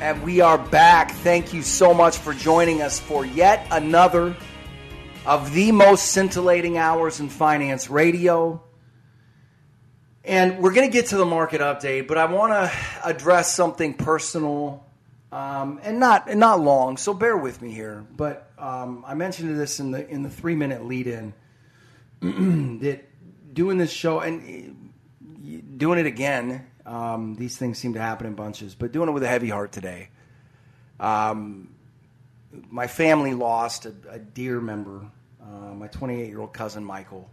And we are back. Thank you so much for joining us for yet another of the most scintillating hours in finance radio. And we're going to get to the market update, but I want to address something personal um, and not and not long. So bear with me here. But um, I mentioned this in the in the three minute lead in that doing this show and doing it again um, these things seem to happen in bunches, but doing it with a heavy heart today. Um, my family lost a, a dear member, uh, my 28 year old cousin Michael.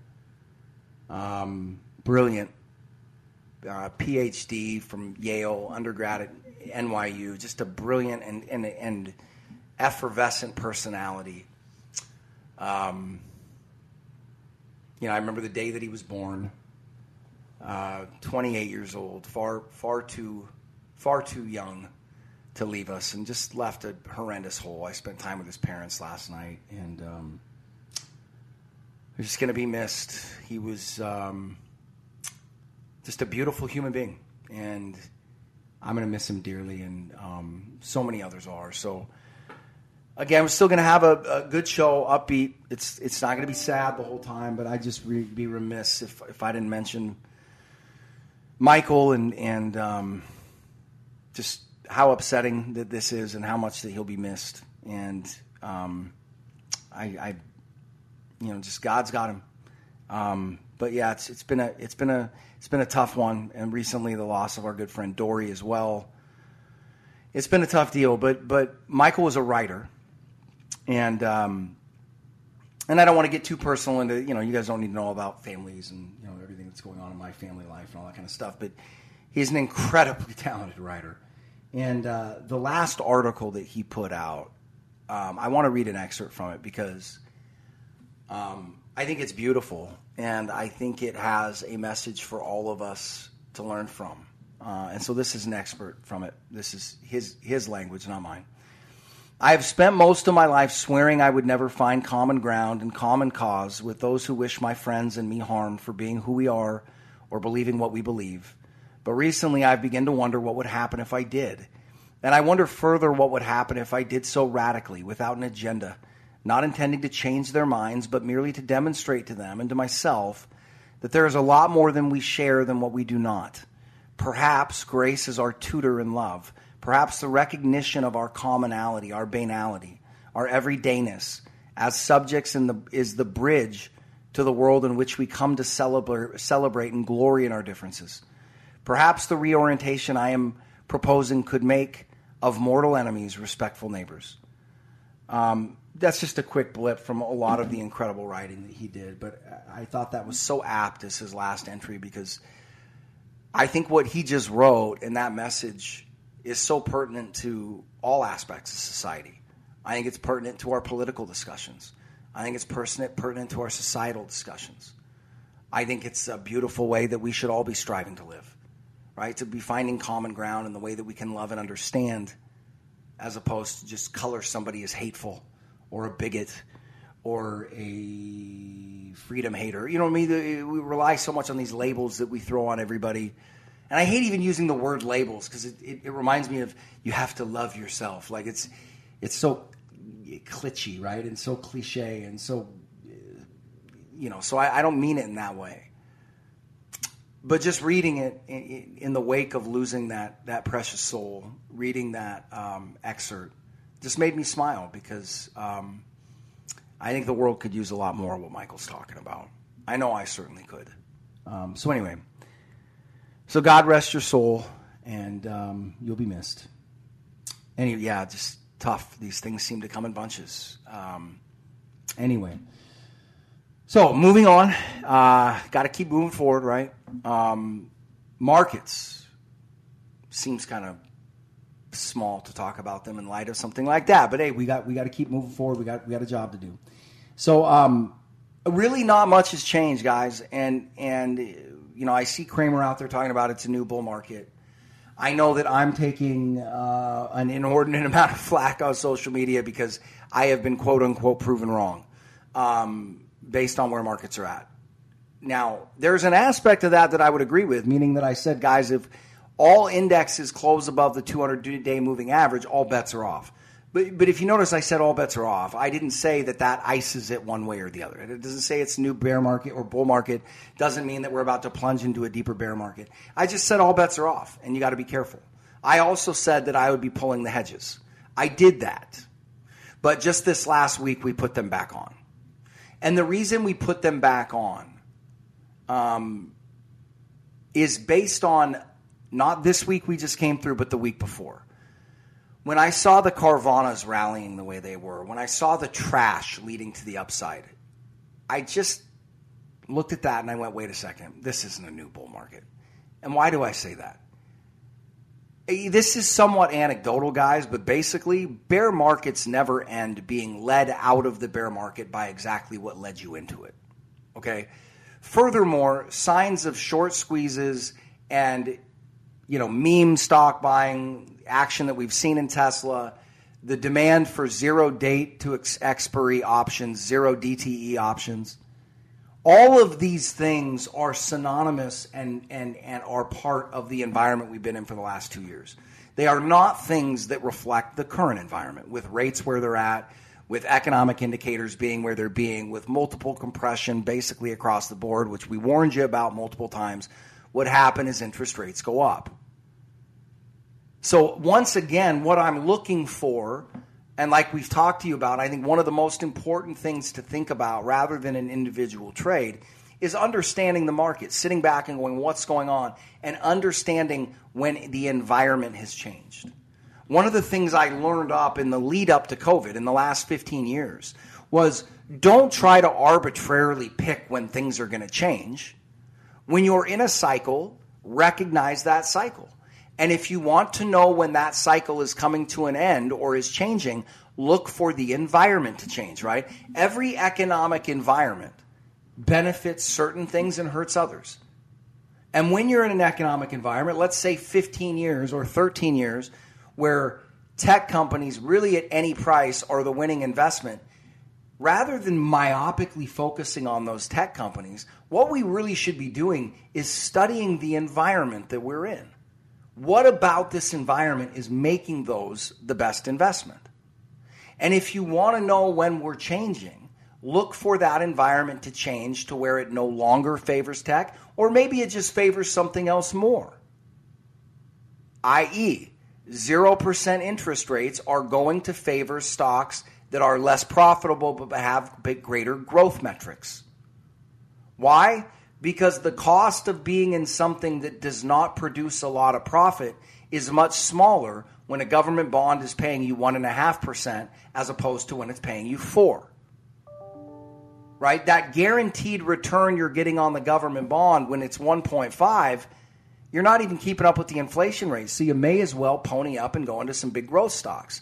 Um, brilliant, uh, PhD from Yale, undergrad at NYU, just a brilliant and, and, and effervescent personality. Um, you know, I remember the day that he was born uh, 28 years old, far far too far too young to leave us, and just left a horrendous hole. I spent time with his parents last night, and um, he's just going to be missed. He was um, just a beautiful human being, and I'm going to miss him dearly, and um, so many others are. So again, we're still going to have a, a, good show, upbeat. It's it's not going to be sad the whole time, but I'd just re- be remiss if if I didn't mention Michael and and um, just how upsetting that this is and how much that he'll be missed. And um, I, I, you know, just God's got him. Um, but yeah, it's it's been a it's been a it's been a tough one, and recently the loss of our good friend Dory as well. It's been a tough deal, but but Michael was a writer, and um, and I don't want to get too personal into you know you guys don't need to know about families and you know everything that's going on in my family life and all that kind of stuff. But he's an incredibly talented writer, and uh, the last article that he put out, um, I want to read an excerpt from it because um, I think it's beautiful and I think it has a message for all of us to learn from. Uh, and so this is an expert from it. This is his his language, not mine. I have spent most of my life swearing I would never find common ground and common cause with those who wish my friends and me harm for being who we are or believing what we believe. But recently I've begun to wonder what would happen if I did. And I wonder further what would happen if I did so radically, without an agenda, not intending to change their minds, but merely to demonstrate to them and to myself that there is a lot more than we share than what we do not. Perhaps grace is our tutor in love Perhaps the recognition of our commonality, our banality, our everydayness as subjects the, is the bridge to the world in which we come to celebrate, celebrate and glory in our differences. Perhaps the reorientation I am proposing could make of mortal enemies respectful neighbors. Um, that's just a quick blip from a lot of the incredible writing that he did, but I thought that was so apt as his last entry because I think what he just wrote in that message is so pertinent to all aspects of society. I think it's pertinent to our political discussions. I think it's pertinent, pertinent to our societal discussions. I think it's a beautiful way that we should all be striving to live, right? To be finding common ground in the way that we can love and understand, as opposed to just color somebody as hateful or a bigot or a freedom hater. You know what I mean? We rely so much on these labels that we throw on everybody and I hate even using the word labels because it, it, it, reminds me of you have to love yourself. Like it's it's so cliché, right? And so cliche and so you know. So I, I don't mean it in that way. But just reading it in, in, the wake of losing that that precious soul, reading that um, excerpt just made me smile because um, I think the world could use a lot more of what Michael's talking about. I know I certainly could. Um, so anyway. So God rest your soul, and um, you'll be missed. Anyway, yeah, just tough. These things seem to come in bunches. Um, anyway, so moving on. Uh, Got to keep moving forward, right? Um, markets seems kind of small to talk about them in light of something like that. But hey, we got we got to keep moving forward. We got we got a job to do. So um, really, not much has changed, guys. And and you know, I see Cramer out there talking about it's a new bull market. I know that I'm taking uh, an inordinate amount of flack on social media because I have been quote unquote proven wrong um, based on where markets are at. Now, there's an aspect of that that I would agree with, meaning that I said, guys, if all indexes close above the 200 day moving average, all bets are off. But, but if you notice, I said all bets are off. I didn't say that that ices it one way or the other. It doesn't say it's new bear market or bull market. Doesn't mean that we're about to plunge into a deeper bear market. I just said all bets are off, and you got to be careful. I also said that I would be pulling the hedges. I did that. But just this last week, we put them back on. And the reason we put them back on um, is based on not this week we just came through, but the week before. When I saw the Carvanas rallying the way they were, when I saw the trash leading to the upside, I just looked at that and I went, wait a second, this isn't a new bull market. And why do I say that? Eh, this is somewhat anecdotal, guys, but basically, bear markets never end being led out of the bear market by exactly what led you into it. Okay? Furthermore, signs of short squeezes and you know, meme stock buying action that we've seen in Tesla, the demand for zero date to ex- expiry options, zero DTE options. All of these things are synonymous and, and, and are part of the environment we've been in for the last two years. They are not things that reflect the current environment with rates where they're at, with economic indicators being where they're being, with multiple compression basically across the board, which we warned you about multiple times what happen as interest rates go up. So, once again, what I'm looking for, and like we've talked to you about, I think one of the most important things to think about rather than an individual trade is understanding the market, sitting back and going, what's going on, and understanding when the environment has changed. One of the things I learned up in the lead up to COVID in the last 15 years was don't try to arbitrarily pick when things are going to change. When you're in a cycle, recognize that cycle. And if you want to know when that cycle is coming to an end or is changing, look for the environment to change, right? Every economic environment benefits certain things and hurts others. And when you're in an economic environment, let's say 15 years or 13 years, where tech companies really at any price are the winning investment, rather than myopically focusing on those tech companies, what we really should be doing is studying the environment that we're in. What about this environment is making those the best investment? And if you want to know when we're changing, look for that environment to change to where it no longer favors tech, or maybe it just favors something else more. I.e., 0% interest rates are going to favor stocks that are less profitable but have greater growth metrics. Why? Because the cost of being in something that does not produce a lot of profit is much smaller when a government bond is paying you 1.5% as opposed to when it's paying you 4 right? That guaranteed return you're getting on the government bond when it's 1.5 you're not even keeping up with the inflation rate. So you may as well pony up and go into some big growth stocks.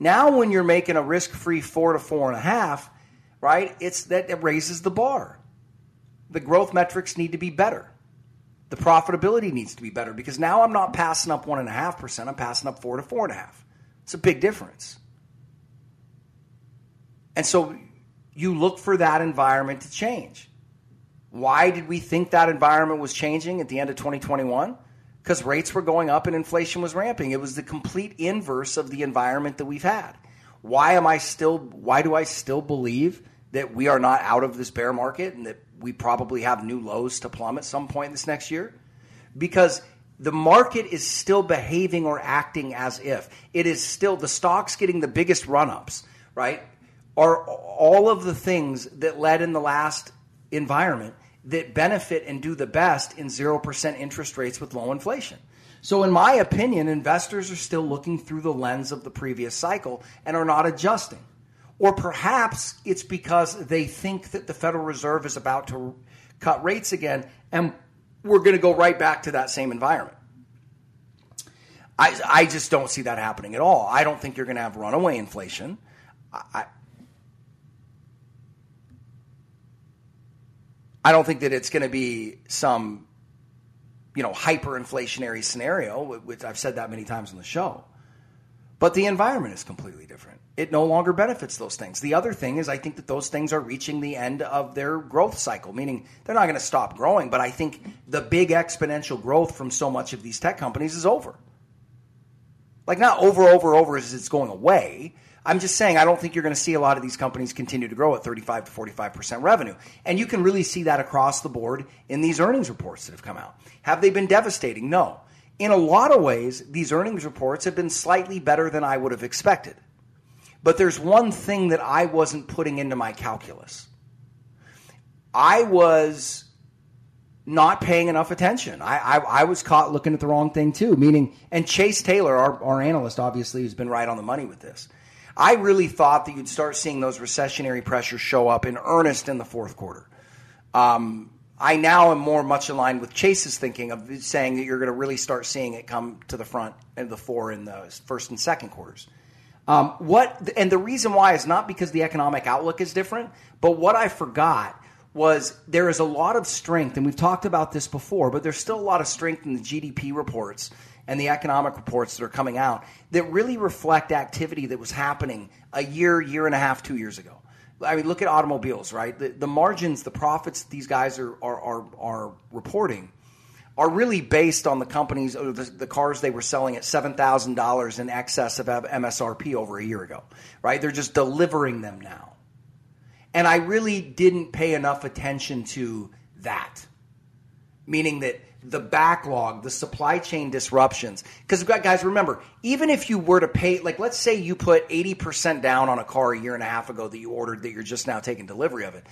Now when you're making a risk-free 4 to 4.5 right it's that it raises the bar the growth metrics need to be better. The profitability needs to be better because now I'm not passing up one and a half percent. I'm passing up four to four and a half. It's a big difference. And so you look for that environment to change. Why did we think that environment was changing at the end of 2021? Because rates were going up and inflation was ramping. It was the complete inverse of the environment that we've had. Why am I still why do I still believe that we are not out of this bear market and that we probably have new lows to plumb at some point this next year because the market is still behaving or acting as if it is still the stocks getting the biggest run ups, right? Are all of the things that led in the last environment that benefit and do the best in 0% interest rates with low inflation. So, in my opinion, investors are still looking through the lens of the previous cycle and are not adjusting. Or perhaps it's because they think that the Federal Reserve is about to cut rates again and we're going to go right back to that same environment. I, I just don't see that happening at all. I don't think you're going to have runaway inflation. I, I don't think that it's going to be some, you know, hyperinflationary scenario, which I've said that many times on the show. But the environment is completely different. It no longer benefits those things. The other thing is, I think that those things are reaching the end of their growth cycle, meaning they're not going to stop growing. But I think the big exponential growth from so much of these tech companies is over. Like, not over, over, over as it's going away, I'm just saying, I don't think you're going to see a lot of these companies continue to grow at 35 to 45% revenue. And you can really see that across the board in these earnings reports that have come out. Have they been devastating? No. In a lot of ways, these earnings reports have been slightly better than I would have expected. But there's one thing that I wasn't putting into my calculus. I was not paying enough attention. I, I, I, was caught looking at the wrong thing too, meaning, and Chase Taylor, our, our analyst, obviously, has been right on the money with this. I really thought that you'd start seeing those recessionary pressures show up in earnest in the fourth quarter. Um, I now am more much aligned with Chase's thinking of saying that you're going to really start seeing it come to the front and the fore in the first and second quarters. Um, what and the reason why is not because the economic outlook is different, but what I forgot was there is a lot of strength, and we've talked about this before, but there's still a lot of strength in the GDP reports and the economic reports that are coming out that really reflect activity that was happening a year, year and a half, two years ago. I mean, look at automobiles, right? The, the margins, the profits these guys are, are, are, are, reporting are really based on the companies, the, the cars they were selling at $7,000 in excess of MSRP over a year ago, right? They're just delivering them now. And I really didn't pay enough attention to that, meaning that the backlog, the supply chain disruptions. Because guys, remember, even if you were to pay, like let's say you put 80% down on a car a year and a half ago that you ordered that you're just now taking delivery of it,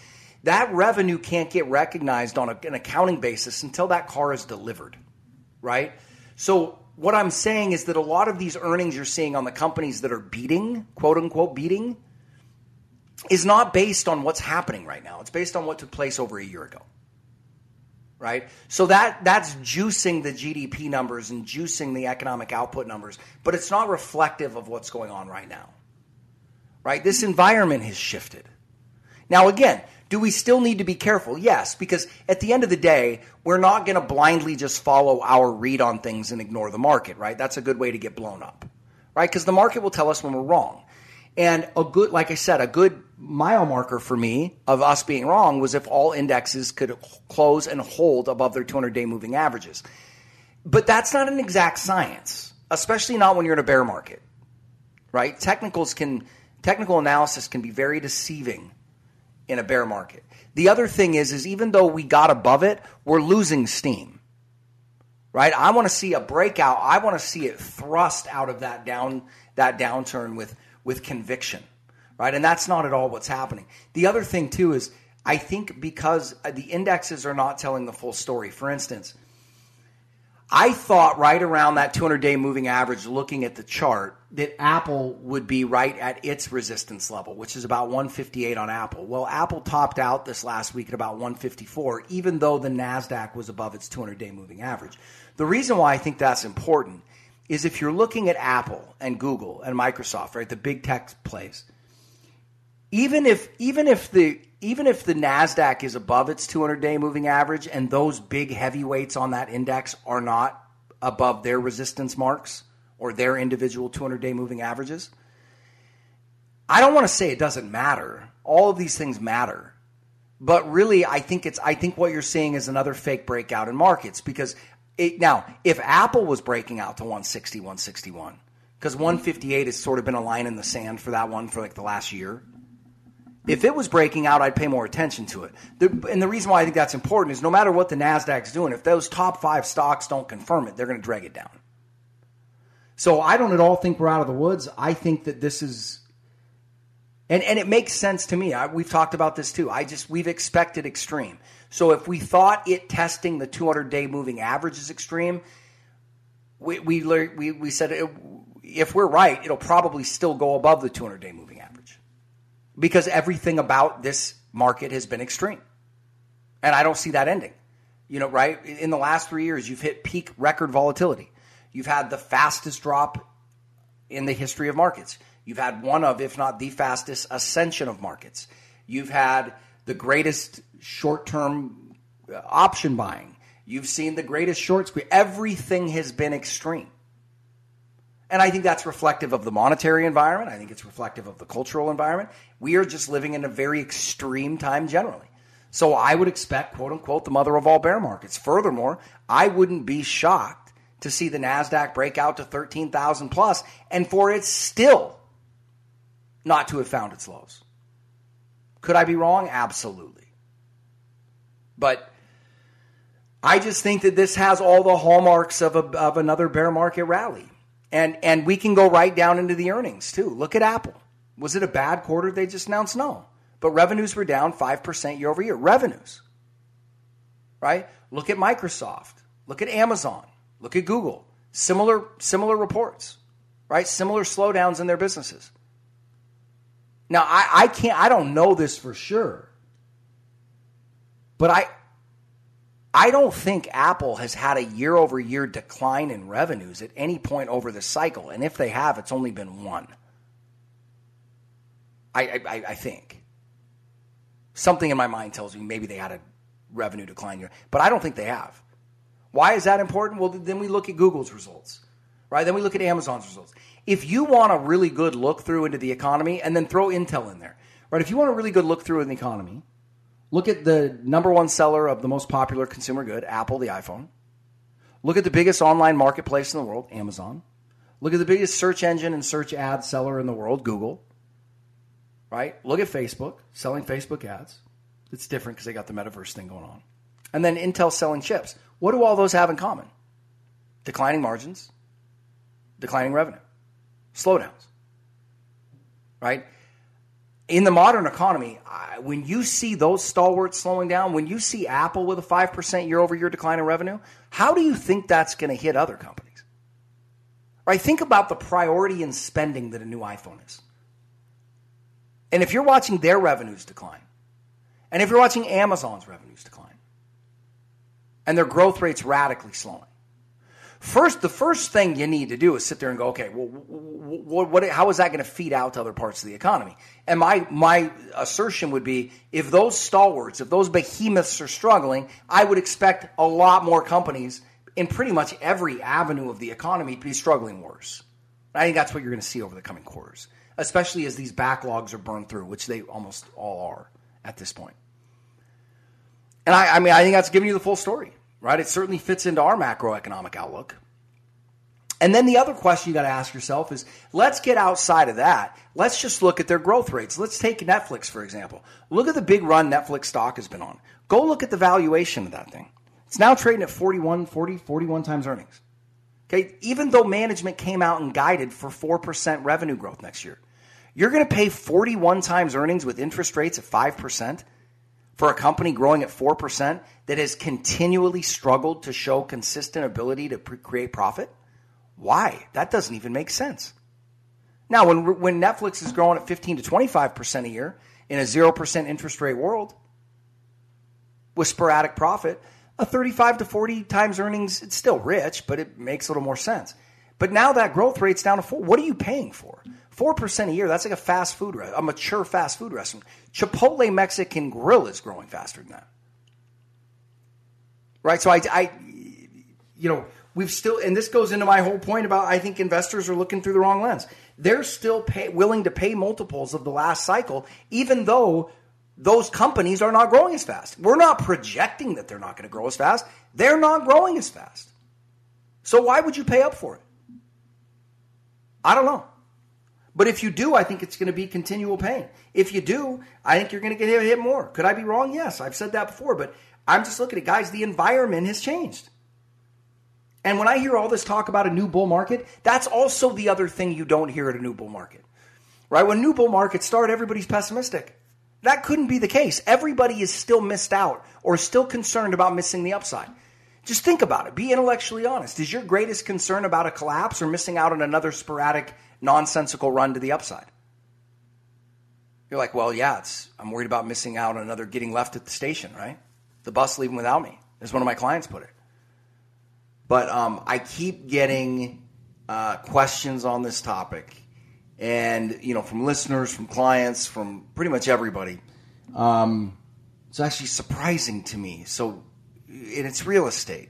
that revenue can't get recognized on a, an accounting basis until that car is delivered, right? So what I'm saying is that a lot of these earnings you're seeing on the companies that are beating, quote unquote, beating, is not based on what's happening right now. It's based on what took place over a year ago right? So that that's juicing the GDP numbers and juicing the economic output numbers, but it's not reflective of what's going on right now. Right? This environment has shifted. Now again, do we still need to be careful? Yes, because at the end of the day, we're not going to blindly just follow our read on things and ignore the market, right? That's a good way to get blown up. Right? Because the market will tell us when we're wrong. And a good, like I said, a good mile marker for me of us being wrong was if all indexes could close and hold above their 200 day moving averages. But that's not an exact science, especially not when you're in a bear market, right? Technicals can, technical analysis can be very deceiving in a bear market. The other thing is, is even though we got above it, we're losing steam, right? I want to see a breakout. I want to see it thrust out of that down, that downturn with, with conviction right? And that's not at all what's happening. The other thing, too, is I think because uh, the indexes are not telling the full story. For instance, I thought right around that 200 day moving average, looking at the chart, that Apple would be right at its resistance level, which is about 158 on Apple. Well, Apple topped out this last week at about 154, even though the NASDAQ was above its 200 day moving average. The reason why I think that's important is if you're looking at Apple and Google and Microsoft, right, the big tech plays, even if even if the even if the Nasdaq is above its 200-day moving average and those big heavyweights on that index are not above their resistance marks or their individual 200-day moving averages, I don't want to say it doesn't matter. All of these things matter. But really I think it's I think what you're seeing is another fake breakout in markets because it, now if Apple was breaking out to 160 161 because 158 has sort of been a line in the sand for that one for like the last year if it was breaking out, I'd pay more attention to it. The, and the reason why I think that's important is no matter what the Nasdaq's doing, if those top five stocks don't confirm it, they're going to drag it down. So I don't at all think we're out of the woods. I think that this is, and and it makes sense to me. I, we've talked about this too. I just we've expected extreme. So if we thought it testing the 200 day moving average is extreme, we we we, we said it, if we're right, it'll probably still go above the 200 day moving average because everything about this market has been extreme. And I don't see that ending. You know, right? In the last three years, you've hit peak record volatility. You've had the fastest drop in the history of markets. You've had one of, if not the fastest, ascension of markets. You've had the greatest short term uh, option buying. You've seen the greatest short squeeze. Everything has been extreme. And I think that's reflective of the monetary environment. I think it's reflective of the cultural environment. We are just living in a very extreme time generally. So I would expect, quote unquote, the mother of all bear markets. Furthermore, I wouldn't be shocked to see the NASDAQ break out to 13,000 plus and for it still not to have found its lows. Could I be wrong? Absolutely. But I just think that this has all the hallmarks of, a, of another bear market rally. And, and we can go right down into the earnings too. Look at Apple. Was it a bad quarter they just announced? No. But revenues were down 5% year over year. Revenues. Right? Look at Microsoft. Look at Amazon. Look at Google. Similar, similar reports. Right? Similar slowdowns in their businesses. Now, I, I can't, I don't know this for sure. But I, I don't think Apple has had a year over year decline in revenues at any point over the cycle. And if they have, it's only been one. I, I, I think. Something in my mind tells me maybe they had a revenue decline year, but I don't think they have. Why is that important? Well, then we look at Google's results, right? Then we look at Amazon's results. If you want a really good look through into the economy, and then throw Intel in there, right? If you want a really good look through in the economy, Look at the number one seller of the most popular consumer good, Apple, the iPhone. Look at the biggest online marketplace in the world, Amazon. Look at the biggest search engine and search ad seller in the world, Google. Right? Look at Facebook, selling Facebook ads. It's different because they got the metaverse thing going on. And then Intel selling chips. What do all those have in common? Declining margins, declining revenue, slowdowns. Right? In the modern economy, when you see those stalwarts slowing down, when you see Apple with a 5% year over year decline in revenue, how do you think that's going to hit other companies? Right? Think about the priority in spending that a new iPhone is. And if you're watching their revenues decline, and if you're watching Amazon's revenues decline, and their growth rates radically slowing, First, the first thing you need to do is sit there and go, okay, well, what, what, how is that going to feed out to other parts of the economy? And my my assertion would be, if those stalwarts, if those behemoths are struggling, I would expect a lot more companies in pretty much every avenue of the economy to be struggling worse. I think that's what you're going to see over the coming quarters, especially as these backlogs are burned through, which they almost all are at this point. And I, I mean, I think that's giving you the full story right? It certainly fits into our macroeconomic outlook. And then the other question you got to ask yourself is let's get outside of that. Let's just look at their growth rates. Let's take Netflix, for example. Look at the big run Netflix stock has been on. Go look at the valuation of that thing. It's now trading at 41, 40, 41 times earnings. Okay, even though management came out and guided for 4% revenue growth next year, you're going to pay 41 times earnings with interest rates at 5% for a company growing at 4% that has continually struggled to show consistent ability to pre- create profit? Why? That doesn't even make sense. Now, when, when Netflix is growing at 15 to 25% a year in a 0% interest rate world with sporadic profit, a 35 to 40 times earnings, it's still rich, but it makes a little more sense. But now that growth rate's down to four. What are you paying for? Four percent a year. That's like a fast food, a mature fast food restaurant. Chipotle Mexican Grill is growing faster than that, right? So I, I, you know, we've still, and this goes into my whole point about I think investors are looking through the wrong lens. They're still pay, willing to pay multiples of the last cycle, even though those companies are not growing as fast. We're not projecting that they're not going to grow as fast. They're not growing as fast. So why would you pay up for it? I don't know. But if you do, I think it's going to be continual pain. If you do, I think you're going to get hit, hit more. Could I be wrong? Yes, I've said that before, but I'm just looking at guys, the environment has changed. And when I hear all this talk about a new bull market, that's also the other thing you don't hear at a new bull market. Right? When new bull markets start, everybody's pessimistic. That couldn't be the case. Everybody is still missed out or still concerned about missing the upside. Just think about it. Be intellectually honest. Is your greatest concern about a collapse or missing out on another sporadic, nonsensical run to the upside? You're like, well, yeah, it's, I'm worried about missing out on another getting left at the station, right? The bus leaving without me, as one of my clients put it. But um, I keep getting uh, questions on this topic, and you know, from listeners, from clients, from pretty much everybody. Um, it's actually surprising to me. So, and it's real estate.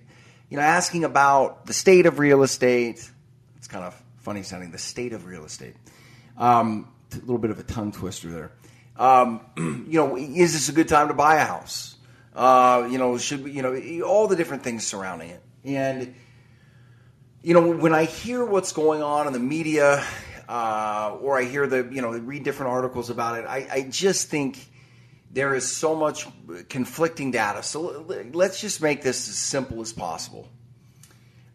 You know, asking about the state of real estate. It's kind of funny sounding. The state of real estate. Um, a little bit of a tongue twister there. Um, you know, is this a good time to buy a house? Uh, you know, should we, you know, all the different things surrounding it. And, you know, when I hear what's going on in the media, uh, or I hear the, you know, read different articles about it, I, I just think there is so much conflicting data. So let's just make this as simple as possible.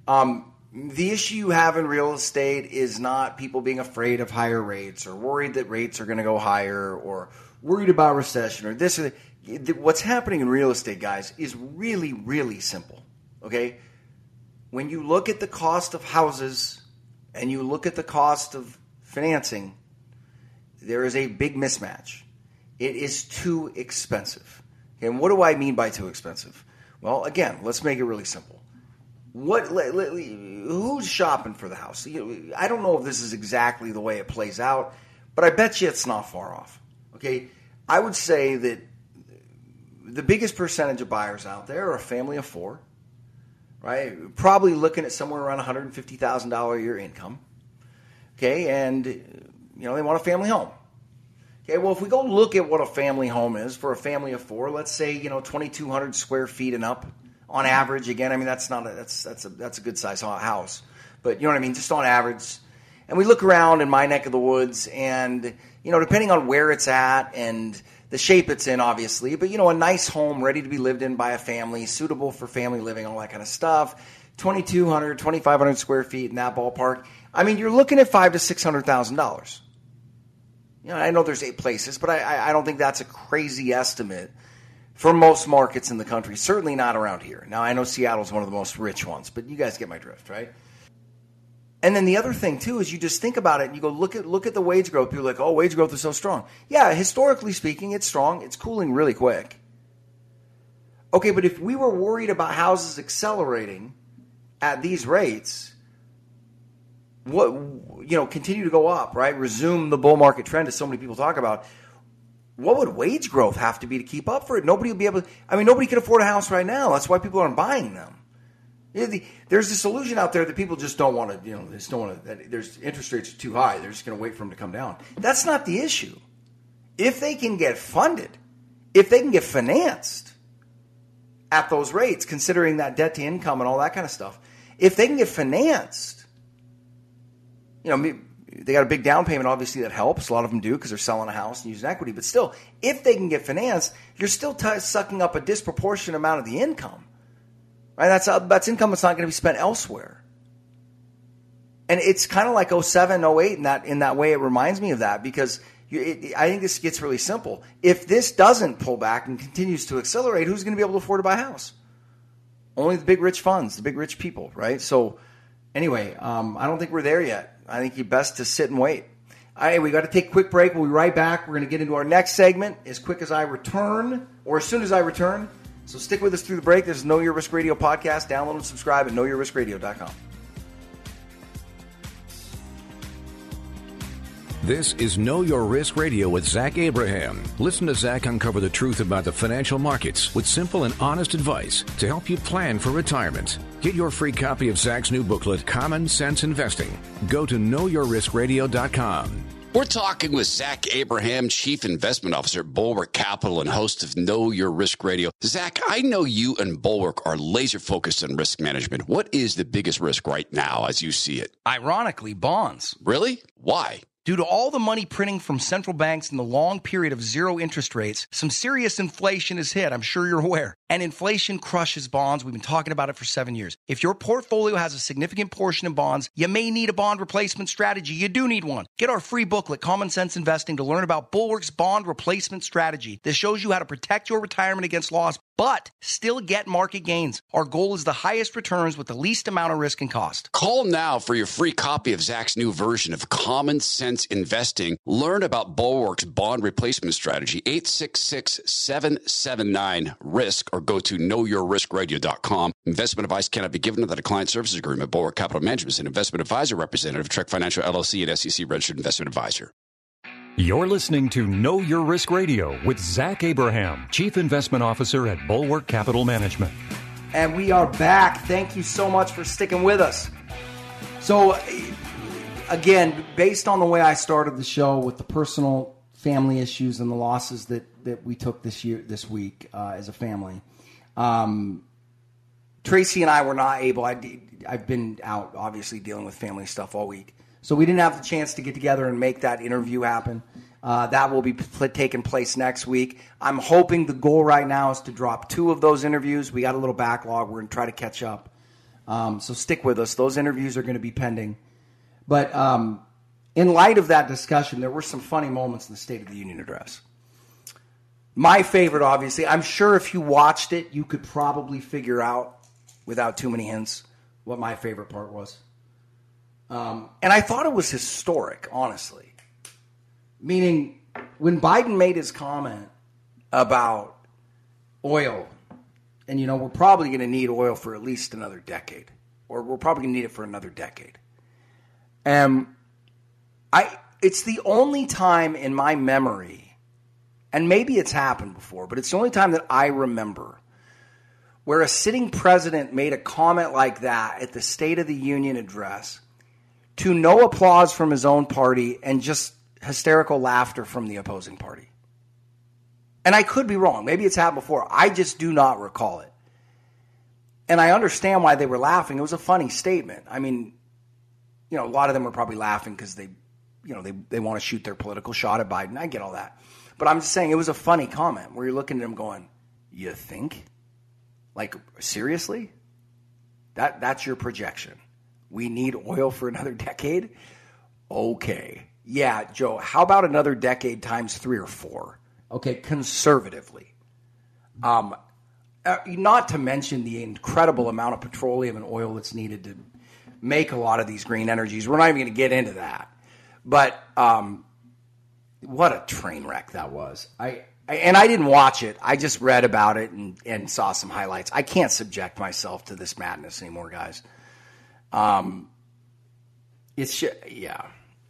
Um, the issue you have in real estate is not people being afraid of higher rates or worried that rates are going to go higher or worried about recession or this or that. What's happening in real estate, guys, is really, really simple. Okay? When you look at the cost of houses and you look at the cost of financing, there is a big mismatch. It is too expensive. And what do I mean by too expensive? Well, again, let's make it really simple what who's shopping for the house? I don't know if this is exactly the way it plays out, but I bet you it's not far off. Okay, I would say that the biggest percentage of buyers out there are a family of four, right? Probably looking at somewhere around one hundred fifty thousand dollar a year income. Okay, and you know they want a family home. Okay, well if we go look at what a family home is for a family of four, let's say you know twenty two hundred square feet and up on average. Again, I mean that's not a, that's that's a that's a good size house, but you know what I mean. Just on average, and we look around in my neck of the woods, and you know, depending on where it's at and the shape it's in, obviously, but you know, a nice home ready to be lived in by a family, suitable for family living, all that kind of stuff. 2,200, 2,500 square feet in that ballpark. I mean, you're looking at five to six hundred thousand dollars. You know, I know there's eight places, but I, I don't think that's a crazy estimate for most markets in the country. Certainly not around here. Now I know Seattle's one of the most rich ones, but you guys get my drift, right? And then the other thing too is you just think about it and you go look at look at the wage growth. Are like, oh, wage growth is so strong. Yeah, historically speaking, it's strong. It's cooling really quick. Okay, but if we were worried about houses accelerating at these rates, what you know, continue to go up, right? Resume the bull market trend, as so many people talk about what would wage growth have to be to keep up for it? Nobody will be able. To, I mean, nobody can afford a house right now. That's why people aren't buying them. There's this illusion out there that people just don't want to. You know, they just don't want to. There's interest rates are too high. They're just going to wait for them to come down. That's not the issue. If they can get funded, if they can get financed at those rates, considering that debt to income and all that kind of stuff, if they can get financed, you know, they got a big down payment, obviously that helps. A lot of them do because they're selling a house and using equity. But still, if they can get financed, you're still t- sucking up a disproportionate amount of the income. Right? That's uh, that's income that's not going to be spent elsewhere. And it's kind of like 07, 08 in that in that way. It reminds me of that because you, it, I think this gets really simple. If this doesn't pull back and continues to accelerate, who's going to be able to afford to buy a house? Only the big rich funds, the big rich people, right? So anyway, um, I don't think we're there yet. I think you're best to sit and wait. All right, we got to take a quick break. We'll be right back. We're going to get into our next segment as quick as I return, or as soon as I return. So stick with us through the break. This is Know Your Risk Radio podcast. Download and subscribe at knowyourriskradio.com. This is Know Your Risk Radio with Zach Abraham. Listen to Zach uncover the truth about the financial markets with simple and honest advice to help you plan for retirement. Get your free copy of Zach's new booklet, Common Sense Investing. Go to knowyourriskradio.com. We're talking with Zach Abraham, Chief Investment Officer at Bulwark Capital and host of Know Your Risk Radio. Zach, I know you and Bulwark are laser focused on risk management. What is the biggest risk right now as you see it? Ironically, bonds. Really? Why? Due to all the money printing from central banks and the long period of zero interest rates, some serious inflation has hit. I'm sure you're aware. And inflation crushes bonds. We've been talking about it for seven years. If your portfolio has a significant portion in bonds, you may need a bond replacement strategy. You do need one. Get our free booklet, Common Sense Investing, to learn about Bulwark's bond replacement strategy. This shows you how to protect your retirement against loss but still get market gains. Our goal is the highest returns with the least amount of risk and cost. Call now for your free copy of Zach's new version of Common Sense Investing. Learn about Bulwark's bond replacement strategy, 866 779 RISK or go to knowyourriskradio.com. Investment advice cannot be given without a client services agreement. Bulwark Capital Management is an investment advisor representative of Trek Financial LLC and SEC registered investment advisor. You're listening to Know Your Risk Radio with Zach Abraham, Chief Investment Officer at Bulwark Capital Management. And we are back. Thank you so much for sticking with us. So, again, based on the way I started the show with the personal family issues and the losses that, that we took this year, this week uh, as a family, um, Tracy and I were not able. I, I've been out, obviously, dealing with family stuff all week, so we didn't have the chance to get together and make that interview happen. Uh, that will be p- taking place next week. I'm hoping the goal right now is to drop two of those interviews. We got a little backlog. We're going to try to catch up. Um, so stick with us. Those interviews are going to be pending. But um, in light of that discussion, there were some funny moments in the State of the Union address. My favorite, obviously, I'm sure if you watched it, you could probably figure out, without too many hints, what my favorite part was. Um, and I thought it was historic, honestly. Meaning, when Biden made his comment about oil, and you know, we're probably going to need oil for at least another decade, or we're probably going to need it for another decade. Um, I it's the only time in my memory, and maybe it's happened before, but it's the only time that I remember where a sitting president made a comment like that at the State of the Union address to no applause from his own party and just hysterical laughter from the opposing party. And I could be wrong. Maybe it's happened before. I just do not recall it. And I understand why they were laughing. It was a funny statement. I mean, you know, a lot of them were probably laughing because they, you know, they, they want to shoot their political shot at Biden. I get all that. But I'm just saying it was a funny comment where you're looking at him going, You think? Like, seriously? That that's your projection. We need oil for another decade? Okay. Yeah, Joe, how about another decade times three or four? Okay, conservatively. Um, uh, not to mention the incredible amount of petroleum and oil that's needed to make a lot of these green energies. We're not even going to get into that. But um, what a train wreck that was. I, I, and I didn't watch it. I just read about it and, and saw some highlights. I can't subject myself to this madness anymore, guys. Um, it's yeah.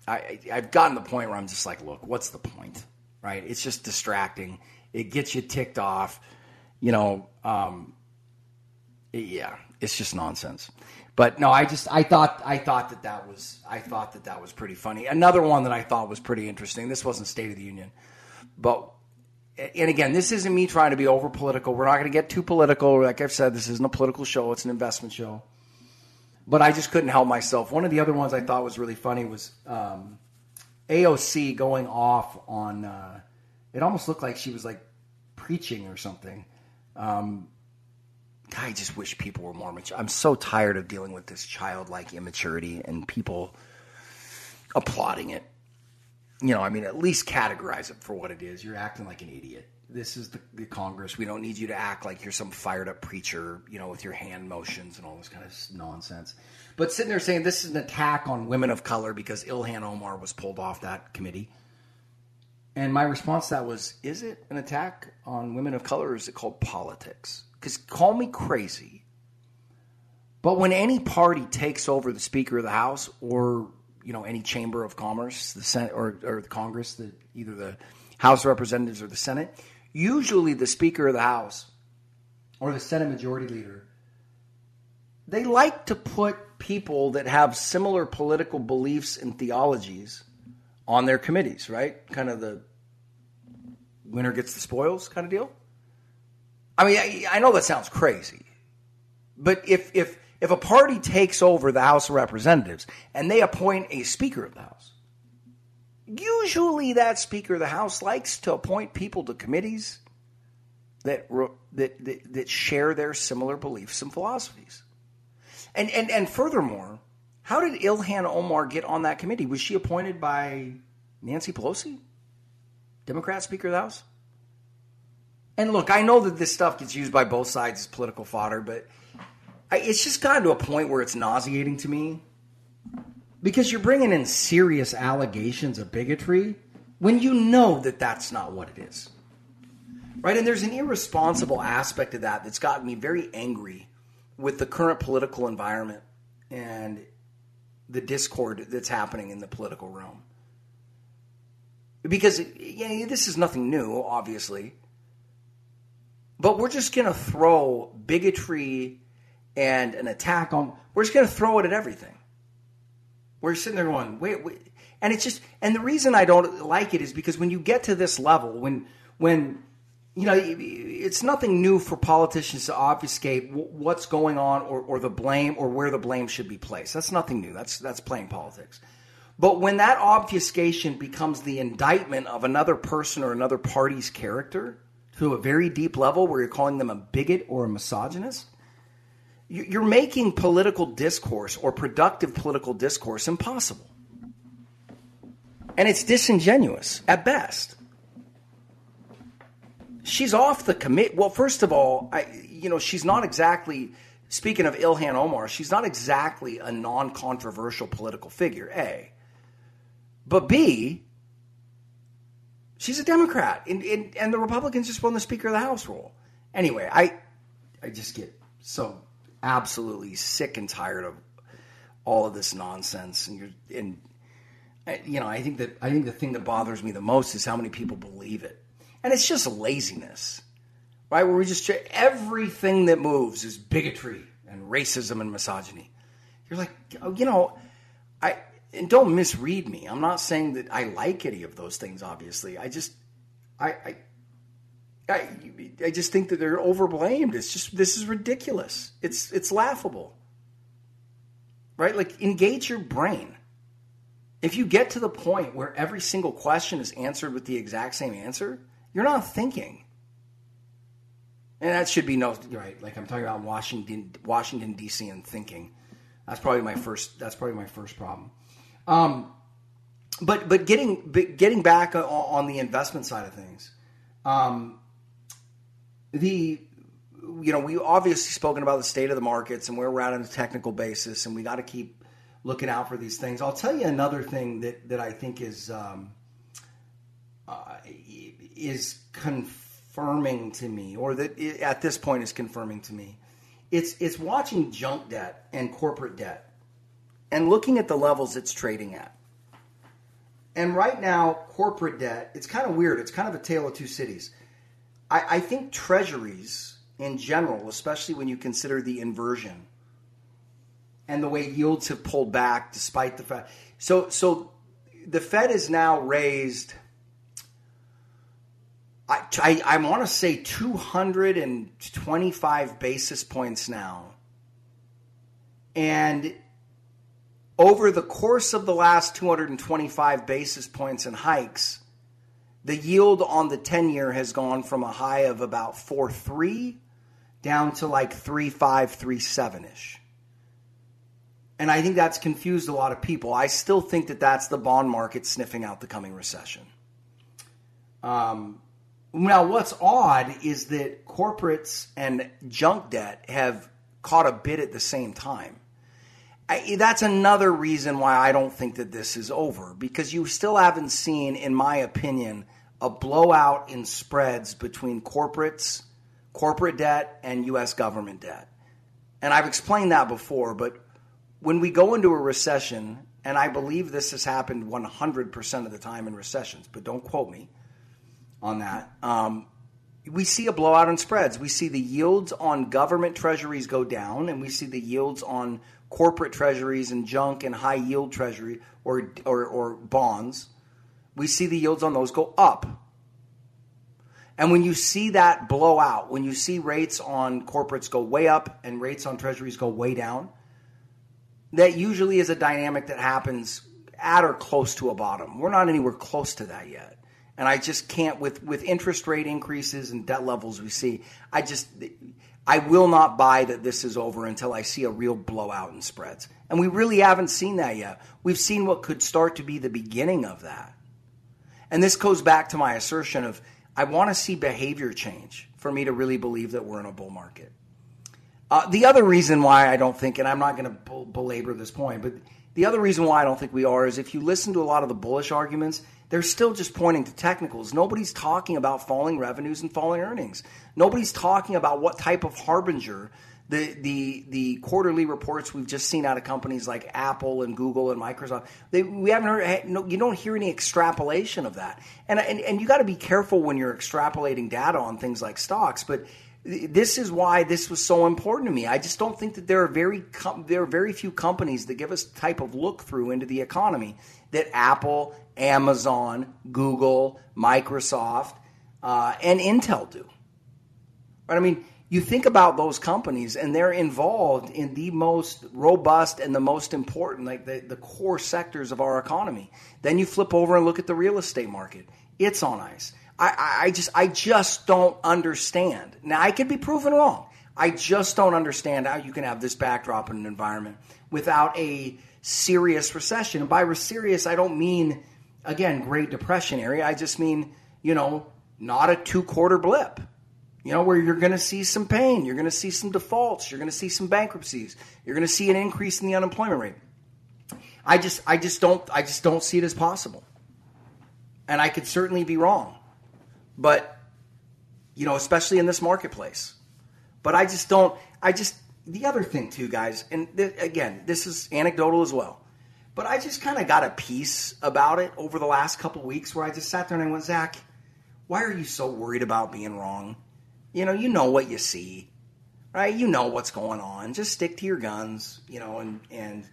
I, I've gotten to the point where I'm just like, look, what's the point? Right? It's just distracting. It gets you ticked off. You know, um, yeah, it's just nonsense. But no, I just I thought I thought that that was I thought that that was pretty funny. Another one that I thought was pretty interesting. This wasn't State of the Union, but and again, this isn't me trying to be over political. We're not going to get too political. Like I've said, this isn't a political show; it's an investment show. But I just couldn't help myself. One of the other ones I thought was really funny was um, AOC going off on. Uh, it almost looked like she was like preaching or something. Um, I just wish people were more mature. I'm so tired of dealing with this childlike immaturity and people applauding it. You know, I mean, at least categorize it for what it is. You're acting like an idiot. This is the, the Congress. We don't need you to act like you're some fired up preacher, you know, with your hand motions and all this kind of nonsense. But sitting there saying this is an attack on women of color because Ilhan Omar was pulled off that committee. And my response to that was, is it an attack on women of color or is it called politics? Because call me crazy. But when any party takes over the Speaker of the House or you know any chamber of commerce, the Senate or, or the Congress, the, either the House of Representatives or the Senate, usually the Speaker of the House or the Senate Majority Leader, they like to put people that have similar political beliefs and theologies on their committees, right? Kind of the winner gets the spoils kind of deal. I mean, I, I know that sounds crazy, but if if if a party takes over the House of Representatives and they appoint a Speaker of the House, usually that Speaker of the House likes to appoint people to committees that that that, that share their similar beliefs and philosophies. And and and furthermore, how did Ilhan Omar get on that committee? Was she appointed by Nancy Pelosi, Democrat Speaker of the House? And look, I know that this stuff gets used by both sides as political fodder, but I, it's just gotten to a point where it's nauseating to me because you're bringing in serious allegations of bigotry when you know that that's not what it is. Right? And there's an irresponsible aspect of that that's gotten me very angry with the current political environment and the discord that's happening in the political realm. Because yeah, this is nothing new, obviously. But we're just going to throw bigotry and an attack on, we're just going to throw it at everything. We're sitting there going, wait, wait. And it's just, and the reason I don't like it is because when you get to this level, when, when, you know, it's nothing new for politicians to obfuscate what's going on or, or the blame or where the blame should be placed. That's nothing new. That's, that's playing politics. But when that obfuscation becomes the indictment of another person or another party's character to a very deep level where you're calling them a bigot or a misogynist, you're making political discourse or productive political discourse impossible. And it's disingenuous at best. She's off the commit. Well, first of all, I, you know, she's not exactly, speaking of Ilhan Omar, she's not exactly a non controversial political figure, A. But B, she's a Democrat, and, and, and the Republicans just won the Speaker of the House role. Anyway, I I just get so absolutely sick and tired of all of this nonsense, and you're and you know I think that I think the thing that bothers me the most is how many people believe it, and it's just laziness, right? Where we just everything that moves is bigotry and racism and misogyny. You're like, oh, you know, I and don't misread me. I'm not saying that I like any of those things. Obviously, I just, I, I, I, I just think that they're overblamed. It's just this is ridiculous. It's it's laughable, right? Like engage your brain. If you get to the point where every single question is answered with the exact same answer, you're not thinking. And that should be no right. Like I'm talking about Washington, Washington D.C. and thinking. That's probably my first. That's probably my first problem. Um, but but getting but getting back on the investment side of things, um, the you know we obviously spoken about the state of the markets and where we're at on a technical basis, and we got to keep looking out for these things. I'll tell you another thing that that I think is um, uh, is confirming to me, or that at this point is confirming to me. It's it's watching junk debt and corporate debt and looking at the levels it's trading at. And right now, corporate debt, it's kind of weird. It's kind of a tale of two cities. I, I think treasuries in general, especially when you consider the inversion and the way yields have pulled back despite the fact. So, so the Fed has now raised, I, I, I want to say 225 basis points now. And over the course of the last 225 basis points and hikes, the yield on the 10 year has gone from a high of about 4.3 down to like 3.5, 3.7 ish. And I think that's confused a lot of people. I still think that that's the bond market sniffing out the coming recession. Um, now, what's odd is that corporates and junk debt have caught a bid at the same time. I, that's another reason why I don't think that this is over because you still haven't seen, in my opinion, a blowout in spreads between corporates, corporate debt, and U.S. government debt. And I've explained that before, but when we go into a recession, and I believe this has happened 100% of the time in recessions, but don't quote me on that. Um, we see a blowout in spreads. We see the yields on government treasuries go down, and we see the yields on corporate treasuries and junk and high yield treasury or, or, or bonds, we see the yields on those go up. And when you see that blow out, when you see rates on corporates go way up and rates on treasuries go way down, that usually is a dynamic that happens at or close to a bottom. We're not anywhere close to that yet. And I just can't with with interest rate increases and debt levels we see, I just I will not buy that this is over until I see a real blowout in spreads. And we really haven't seen that yet. We've seen what could start to be the beginning of that. And this goes back to my assertion of I want to see behavior change for me to really believe that we're in a bull market. Uh, the other reason why I don't think, and I'm not going to belabor this point, but the other reason why I don't think we are is if you listen to a lot of the bullish arguments, they're still just pointing to technicals. Nobody's talking about falling revenues and falling earnings. Nobody's talking about what type of harbinger the the the quarterly reports we've just seen out of companies like Apple and Google and Microsoft. They, we haven't heard. No, you don't hear any extrapolation of that. And and, and you got to be careful when you're extrapolating data on things like stocks, but this is why this was so important to me. I just don't think that there are very com- there are very few companies that give us type of look through into the economy that Apple, Amazon, Google, Microsoft, uh, and Intel do. Right? I mean, you think about those companies, and they're involved in the most robust and the most important, like the, the core sectors of our economy. Then you flip over and look at the real estate market; it's on ice. I, I just I just don't understand. Now I could be proven wrong. I just don't understand how you can have this backdrop in an environment without a serious recession. And by serious, I don't mean again Great Depression area. I just mean you know not a two quarter blip. You know where you're going to see some pain, you're going to see some defaults, you're going to see some bankruptcies, you're going to see an increase in the unemployment rate. I just I just don't I just don't see it as possible. And I could certainly be wrong. But, you know, especially in this marketplace. But I just don't, I just, the other thing too, guys, and th- again, this is anecdotal as well. But I just kind of got a piece about it over the last couple weeks where I just sat there and I went, Zach, why are you so worried about being wrong? You know, you know what you see, right? You know what's going on. Just stick to your guns, you know, and and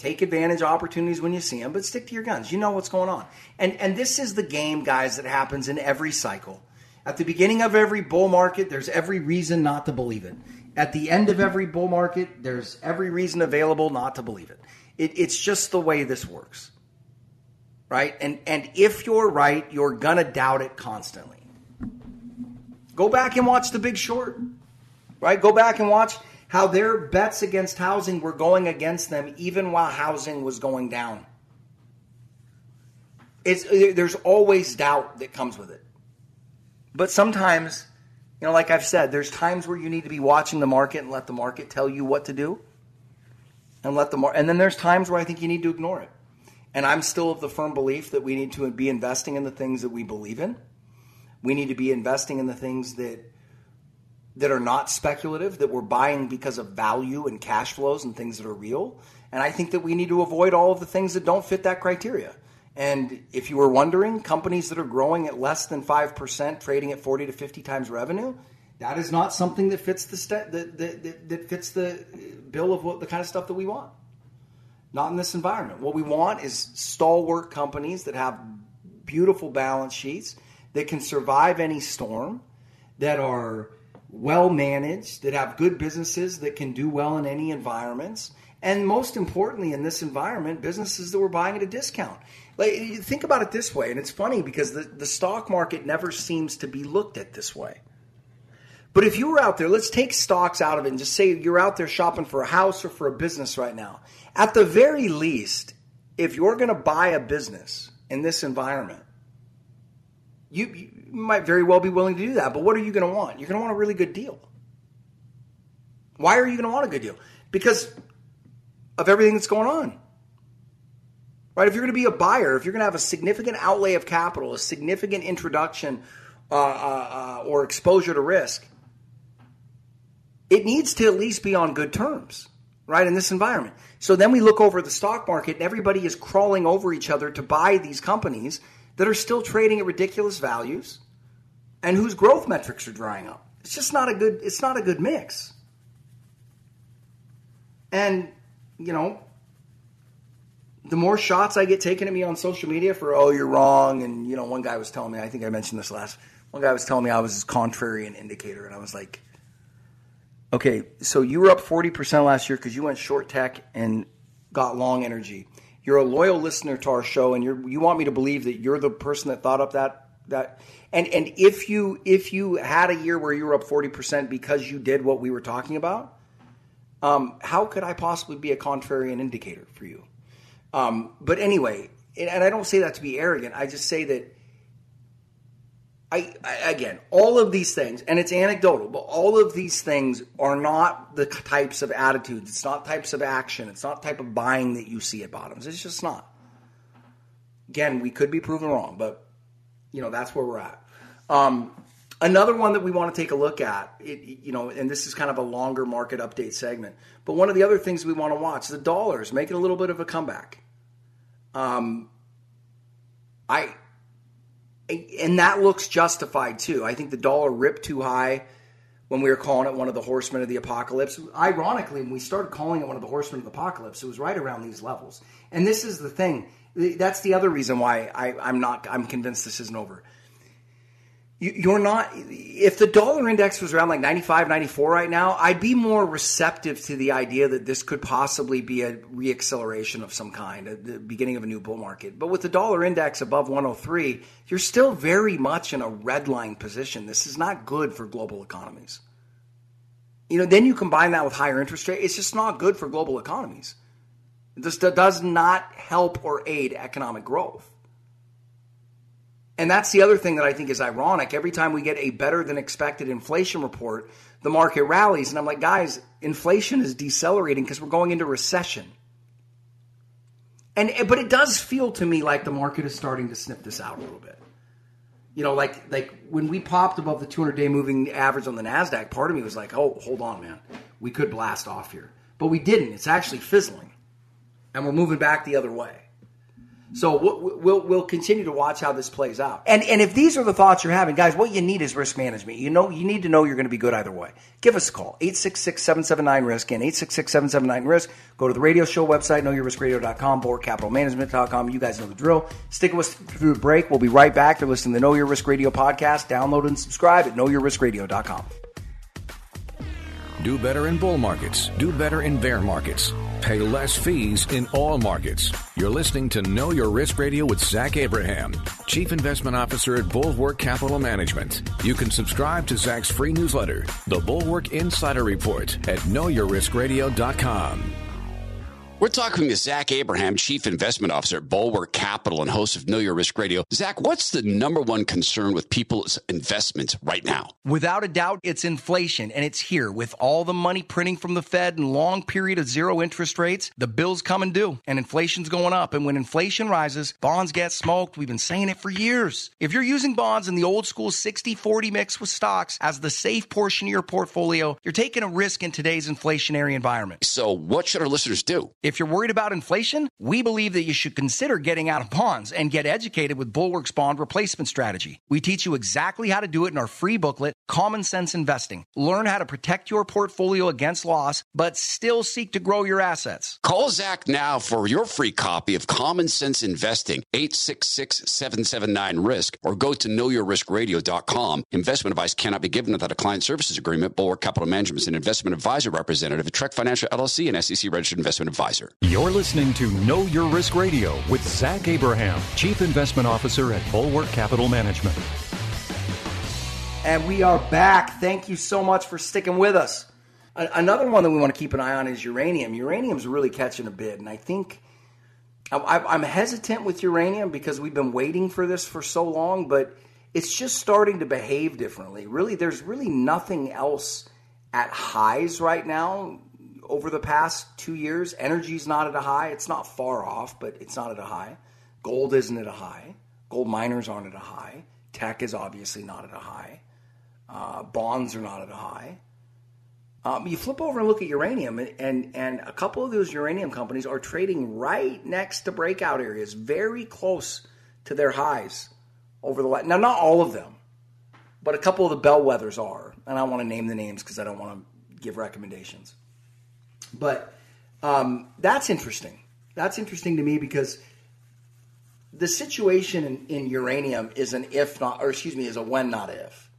Take advantage of opportunities when you see them, but stick to your guns. You know what's going on. And and this is the game, guys, that happens in every cycle. At the beginning of every bull market, there's every reason not to believe it. At the end of every bull market, there's every reason available not to believe it. it it's just the way this works. Right? And and if you're right, you're gonna doubt it constantly. Go back and watch the big short. Right? Go back and watch how their bets against housing were going against them even while housing was going down. It's, uh, there's always doubt that comes with it. But sometimes, you know, like I've said, there's times where you need to be watching the market and let the market tell you what to do. And let the mar- and then there's times where I think you need to ignore it. And I'm still of the firm belief that we need to be investing in the things that we believe in. We need to be investing in the things that that are not speculative, that we're buying because of value and cash flows and things that are real. And I think that we need to avoid all of the things that don't fit that criteria. And if you were wondering, companies that are growing at less than 5%, trading at 40 to 50 times revenue, that is not something that fits the st- that, that, that fits the bill of what the kind of stuff that we want. Not in this environment. What we want is stalwart companies that have beautiful balance sheets that can survive any storm, that are well managed, that have good businesses that can do well in any environments. And most importantly, in this environment, businesses that were buying at a discount. Like, think about it this way, and it's funny because the, the stock market never seems to be looked at this way. But if you were out there, let's take stocks out of it and just say you're out there shopping for a house or for a business right now. At the very least, if you're going to buy a business in this environment, you, you might very well be willing to do that. But what are you going to want? You're going to want a really good deal. Why are you going to want a good deal? Because of everything that's going on. Right? If you're going to be a buyer, if you're going to have a significant outlay of capital, a significant introduction uh, uh, uh, or exposure to risk, it needs to at least be on good terms, right? In this environment. So then we look over the stock market and everybody is crawling over each other to buy these companies that are still trading at ridiculous values and whose growth metrics are drying up. It's just not a good it's not a good mix. And you know, the more shots I get taken at me on social media for oh you're wrong and you know one guy was telling me I think I mentioned this last one guy was telling me I was his contrarian indicator and I was like okay so you were up 40% last year cuz you went short tech and got long energy you're a loyal listener to our show, and you you want me to believe that you're the person that thought up that that. And and if you if you had a year where you were up forty percent because you did what we were talking about, um, how could I possibly be a contrarian indicator for you? Um, but anyway, and I don't say that to be arrogant. I just say that I, I, again, all of these things, and it's anecdotal, but all of these things are not the types of attitudes. It's not types of action. It's not type of buying that you see at bottoms. It's just not. Again, we could be proven wrong, but you know that's where we're at. Um, another one that we want to take a look at, it, you know, and this is kind of a longer market update segment. But one of the other things we want to watch, the dollars making a little bit of a comeback. Um, I and that looks justified too. I think the dollar ripped too high when we were calling it one of the horsemen of the apocalypse. Ironically, when we started calling it one of the horsemen of the apocalypse, it was right around these levels. And this is the thing. That's the other reason why I, am not. I'm convinced this isn't over. You, are not. If the dollar index was around like 95, 94 right now, I'd be more receptive to the idea that this could possibly be a reacceleration of some kind, at the beginning of a new bull market. But with the dollar index above 103, you're still very much in a red line position. This is not good for global economies. You know, then you combine that with higher interest rates. It's just not good for global economies. This does not help or aid economic growth. And that's the other thing that I think is ironic. Every time we get a better than expected inflation report, the market rallies. And I'm like, guys, inflation is decelerating because we're going into recession. And eh, but it does feel to me like the market is starting to sniff this out a little bit. You know, like like when we popped above the 200 day moving average on the Nasdaq, part of me was like, "Oh, hold on, man, we could blast off here," but we didn't. It's actually fizzling and we're moving back the other way. So we'll, we'll continue to watch how this plays out. And and if these are the thoughts you're having, guys, what you need is risk management. You know, you need to know you're going to be good either way. Give us a call, 866-779-RISK and 866-779-RISK. Go to the radio show website, knowyourriskradio.com, bulwarkcapitalmanagement.com. You guys know the drill. Stick with us through the break. We'll be right back. You're listening to the Know Your Risk Radio podcast. Download and subscribe at knowyourriskradio.com. Do better in bull markets. Do better in bear markets. Pay less fees in all markets. You're listening to Know Your Risk Radio with Zach Abraham, Chief Investment Officer at Bulwark Capital Management. You can subscribe to Zach's free newsletter, The Bulwark Insider Report, at knowyourriskradio.com. We're talking with Zach Abraham, Chief Investment Officer at Bulwark Capital and host of Know Your Risk Radio. Zach, what's the number one concern with people's investments right now? Without a doubt, it's inflation, and it's here with all the money printing from the Fed and long period of zero interest rates. The bills come and due, and inflation's going up. And when inflation rises, bonds get smoked. We've been saying it for years. If you're using bonds in the old school 60 40 mix with stocks as the safe portion of your portfolio, you're taking a risk in today's inflationary environment. So, what should our listeners do? If you're worried about inflation, we believe that you should consider getting out of bonds and get educated with Bulwark's bond replacement strategy. We teach you exactly how to do it in our free booklet, Common Sense Investing. Learn how to protect your portfolio against loss, but still seek to grow your assets. Call Zach now for your free copy of Common Sense Investing, 866-779-RISK, or go to knowyourriskradio.com. Investment advice cannot be given without a client services agreement. Bulwark Capital Management is an investment advisor representative of Trek Financial LLC and SEC registered investment advisor. You're listening to Know Your Risk Radio with Zach Abraham, Chief Investment Officer at Bulwark Capital Management. And we are back. Thank you so much for sticking with us. Another one that we want to keep an eye on is uranium. Uranium's really catching a bid, and I think I'm hesitant with uranium because we've been waiting for this for so long, but it's just starting to behave differently. Really, there's really nothing else at highs right now over the past two years. Energy's not at a high. It's not far off, but it's not at a high. Gold isn't at a high. Gold miners aren't at a high. Tech is obviously not at a high. Uh, bonds are not at a high. Um, you flip over and look at uranium, and and a couple of those uranium companies are trading right next to breakout areas, very close to their highs over the last. Now, not all of them, but a couple of the bellwethers are, and I want to name the names because I don't want to give recommendations. But um, that's interesting. That's interesting to me because the situation in, in, uranium is an if not, or excuse me, is a when not if.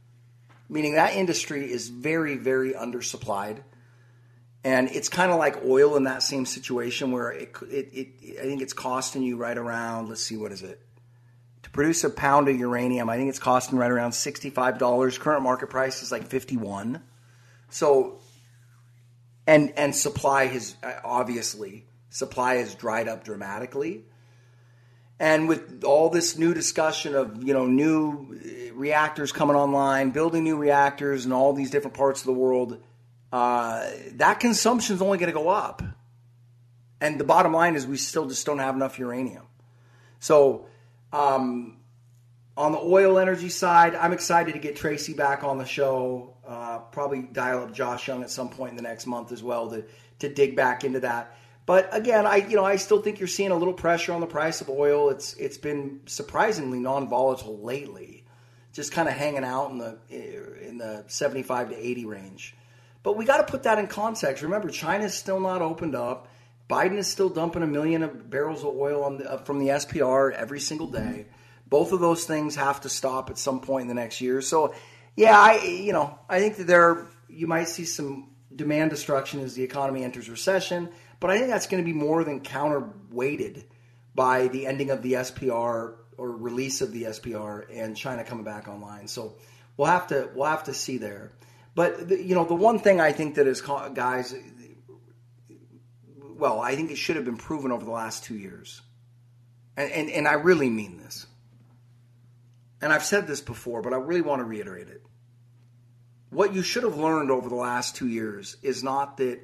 Meaning that industry is very, very undersupplied. And it's kind of like oil in that same situation where it, it, it, I think it's costing you right around, let's see, what is it? To produce a pound of uranium, I think it's costing right around $65. Current market price is like 51 So and and supply has obviously supply has dried up dramatically. And with all this new discussion of you know new reactors coming online, building new reactors in all these different parts of the world, uh, that consumption is only going to go up. And the bottom line is we still just don't have enough uranium. So Um, on the oil energy side, I'm excited to get Tracy back on the show. Uh, probably dial up Josh Young at some point in the next month as well to to dig back into that. But again, I you know I still think you're seeing a little pressure on the price of oil. It's it's been surprisingly non-volatile lately, just kind of hanging out in the in the 75 to 80 range. But we got to put that in context. Remember, China's still not opened up. Biden is still dumping a million of barrels of oil the, uh, from the SPR every single day. Both of those things have to stop at some point in the next year. So, yeah, I you know I think that there you might see some demand destruction as the economy enters recession, but I think that's going to be more than counterweighted by the ending of the SPR or release of the SPR and China coming back online. So we'll have to we'll have to see there. But the, you know, the one thing I think that is guys, well, I think it should have been proven over the last two years, and, and and I really mean this. And I've said this before, but I really want to reiterate it. What you should have learned over the last two years is not that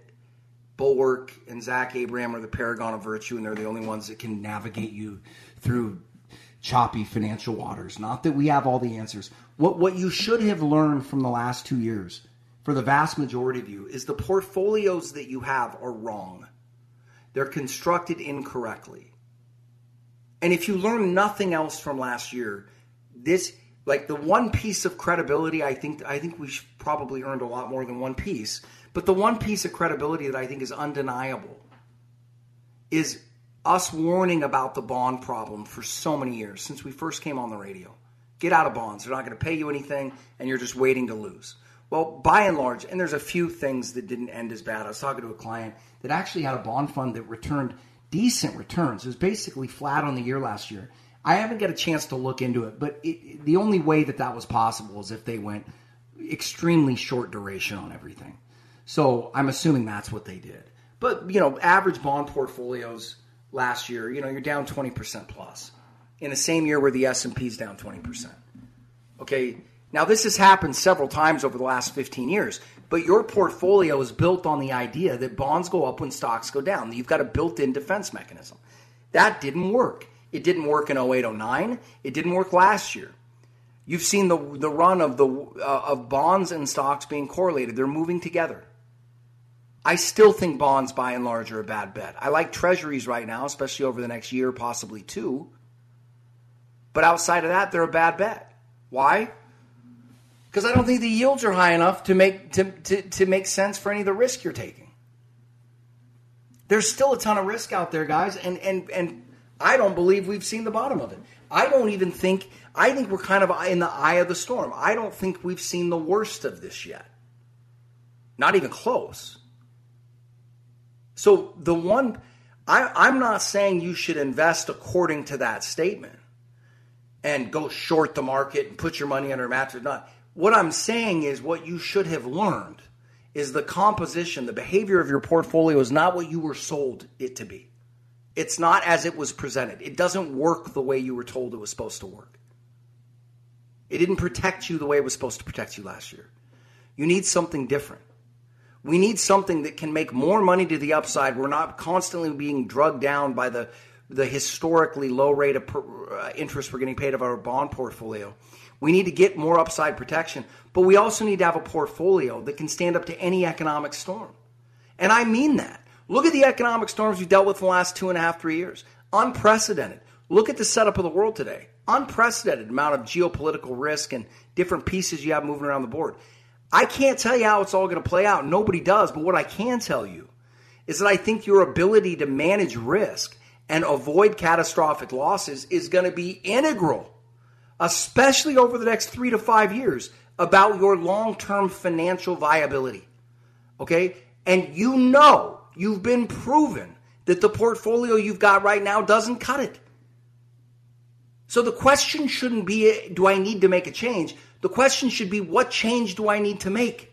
Bulwark and Zach Abraham are the paragon of virtue and they're the only ones that can navigate you through choppy financial waters. Not that we have all the answers. What what you should have learned from the last two years, for the vast majority of you, is the portfolios that you have are wrong. They're constructed incorrectly. And if you learn nothing else from last year, this like the one piece of credibility I think I think we probably earned a lot more than one piece, but the one piece of credibility that I think is undeniable is us warning about the bond problem for so many years since we first came on the radio. Get out of bonds. They're not going to pay you anything, and you're just waiting to lose. Well, by and large, and there's a few things that didn't end as bad. I was talking to a client that actually had a bond fund that returned decent returns. It was basically flat on the year last year. I haven't got a chance to look into it, but it, the only way that that was possible is if they went extremely short duration on everything. So I'm assuming that's what they did. But you know, average bond portfolios last year, you know, you're down 20% plus in the same year where the S&P is down 20%. Okay, now this has happened several times over the last 15 years, but your portfolio is built on the idea that bonds go up when stocks go down. You've got a built-in defense mechanism. That didn't work. It didn't work in 08, 09. It didn't work last year. You've seen the, the run of, the, uh, of bonds and stocks being correlated. They're moving together. I still think bonds by and large are a bad bet. I like treasuries right now, especially over the next year, possibly two. But outside of that, they're a bad bet. Why? Because I don't think the yields are high enough to make to, to, to make sense for any of the risk you're taking. There's still a ton of risk out there, guys, and and and I don't believe we've seen the bottom of it. I don't even think I think we're kind of in the eye of the storm. I don't think we've seen the worst of this yet. Not even close. So the one, I, I'm not saying you should invest according to that statement and go short the market and put your money under a mattress. Not. What I'm saying is what you should have learned is the composition, the behavior of your portfolio is not what you were sold it to be. It's not as it was presented. It doesn't work the way you were told it was supposed to work. It didn't protect you the way it was supposed to protect you last year. You need something different. We need something that can make more money to the upside. We're not constantly being drugged down by the the historically low rate of per, uh, interest we're getting paid of our bond portfolio. We need to get more upside protection, but we also need to have a portfolio that can stand up to any economic storm. And I mean that. Look at the economic storms we've dealt with in the last two and a half, three years. Unprecedented. Look at the setup of the world today. Unprecedented amount of geopolitical risk and different pieces you have moving around the board. I can't tell you how it's all going to play out. Nobody does. But what I can tell you is that I think your ability to manage risk and avoid catastrophic losses is going to be integral, especially over the next three to five years, about your long term financial viability. Okay? And you know, you've been proven that the portfolio you've got right now doesn't cut it. So the question shouldn't be do I need to make a change? The question should be what change do I need to make?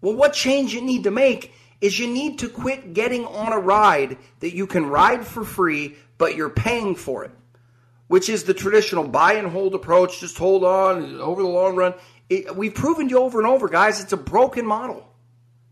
Well, what change you need to make is you need to quit getting on a ride that you can ride for free, but you're paying for it, which is the traditional buy and hold approach. Just hold on over the long run. It, we've proven you over and over, guys, it's a broken model.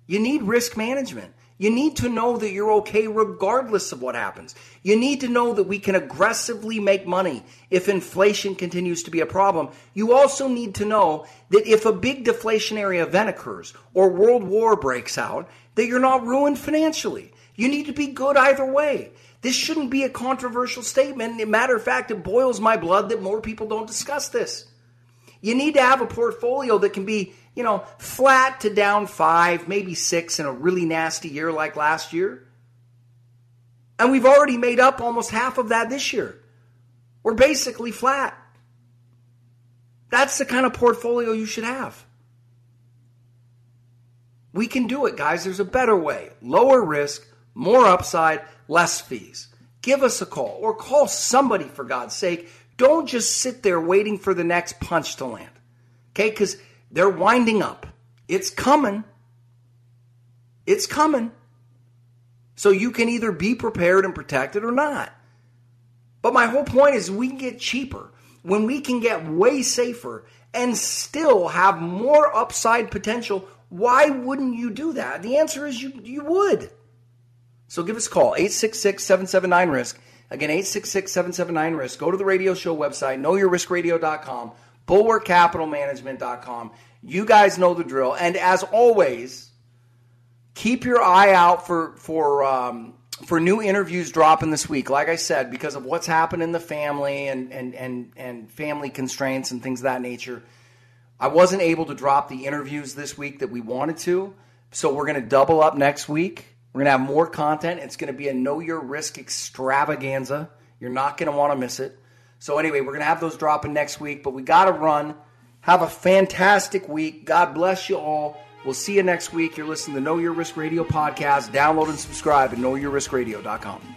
You need risk management. You need to know that you're okay regardless of what happens. You need to know that we can aggressively make money if inflation continues to be a problem. You also need to know that if a big deflationary event occurs or world war breaks out, that you're not ruined financially. You need to be good either way. This shouldn't be a controversial statement. Matter of fact, it boils my blood that more people don't discuss this. You need to have a portfolio that can be, you know, flat to down five, maybe six in a really nasty year like last year. And we've already made up almost half of that this year. We're basically flat. That's the kind of portfolio you should have. We can do it, guys. There's a better way. Lower risk, more upside, less fees. Give us a call or call somebody for God's sake. Don't just sit there waiting for the next punch to land. Okay? Because they're winding up. It's coming. It's coming. So you can either be prepared and protected or not. But my whole point is we can get cheaper when we can get way safer and still have more upside potential. Why wouldn't you do that? The answer is you, you would. So give us a call, 866 779 RISK. Again, 866 779 RISK. Go to the radio show website, knowyourriskradio.com, bulwarkcapitalmanagement.com. You guys know the drill. And as always, keep your eye out for, for, um, for new interviews dropping this week. Like I said, because of what's happened in the family and, and, and, and family constraints and things of that nature, I wasn't able to drop the interviews this week that we wanted to. So we're going to double up next week we're going to have more content. It's going to be a know your risk extravaganza. You're not going to want to miss it. So, anyway, we're going to have those dropping next week, but we got to run. Have a fantastic week. God bless you all. We'll see you next week. You're listening to Know Your Risk Radio podcast. Download and subscribe at knowyourriskradio.com.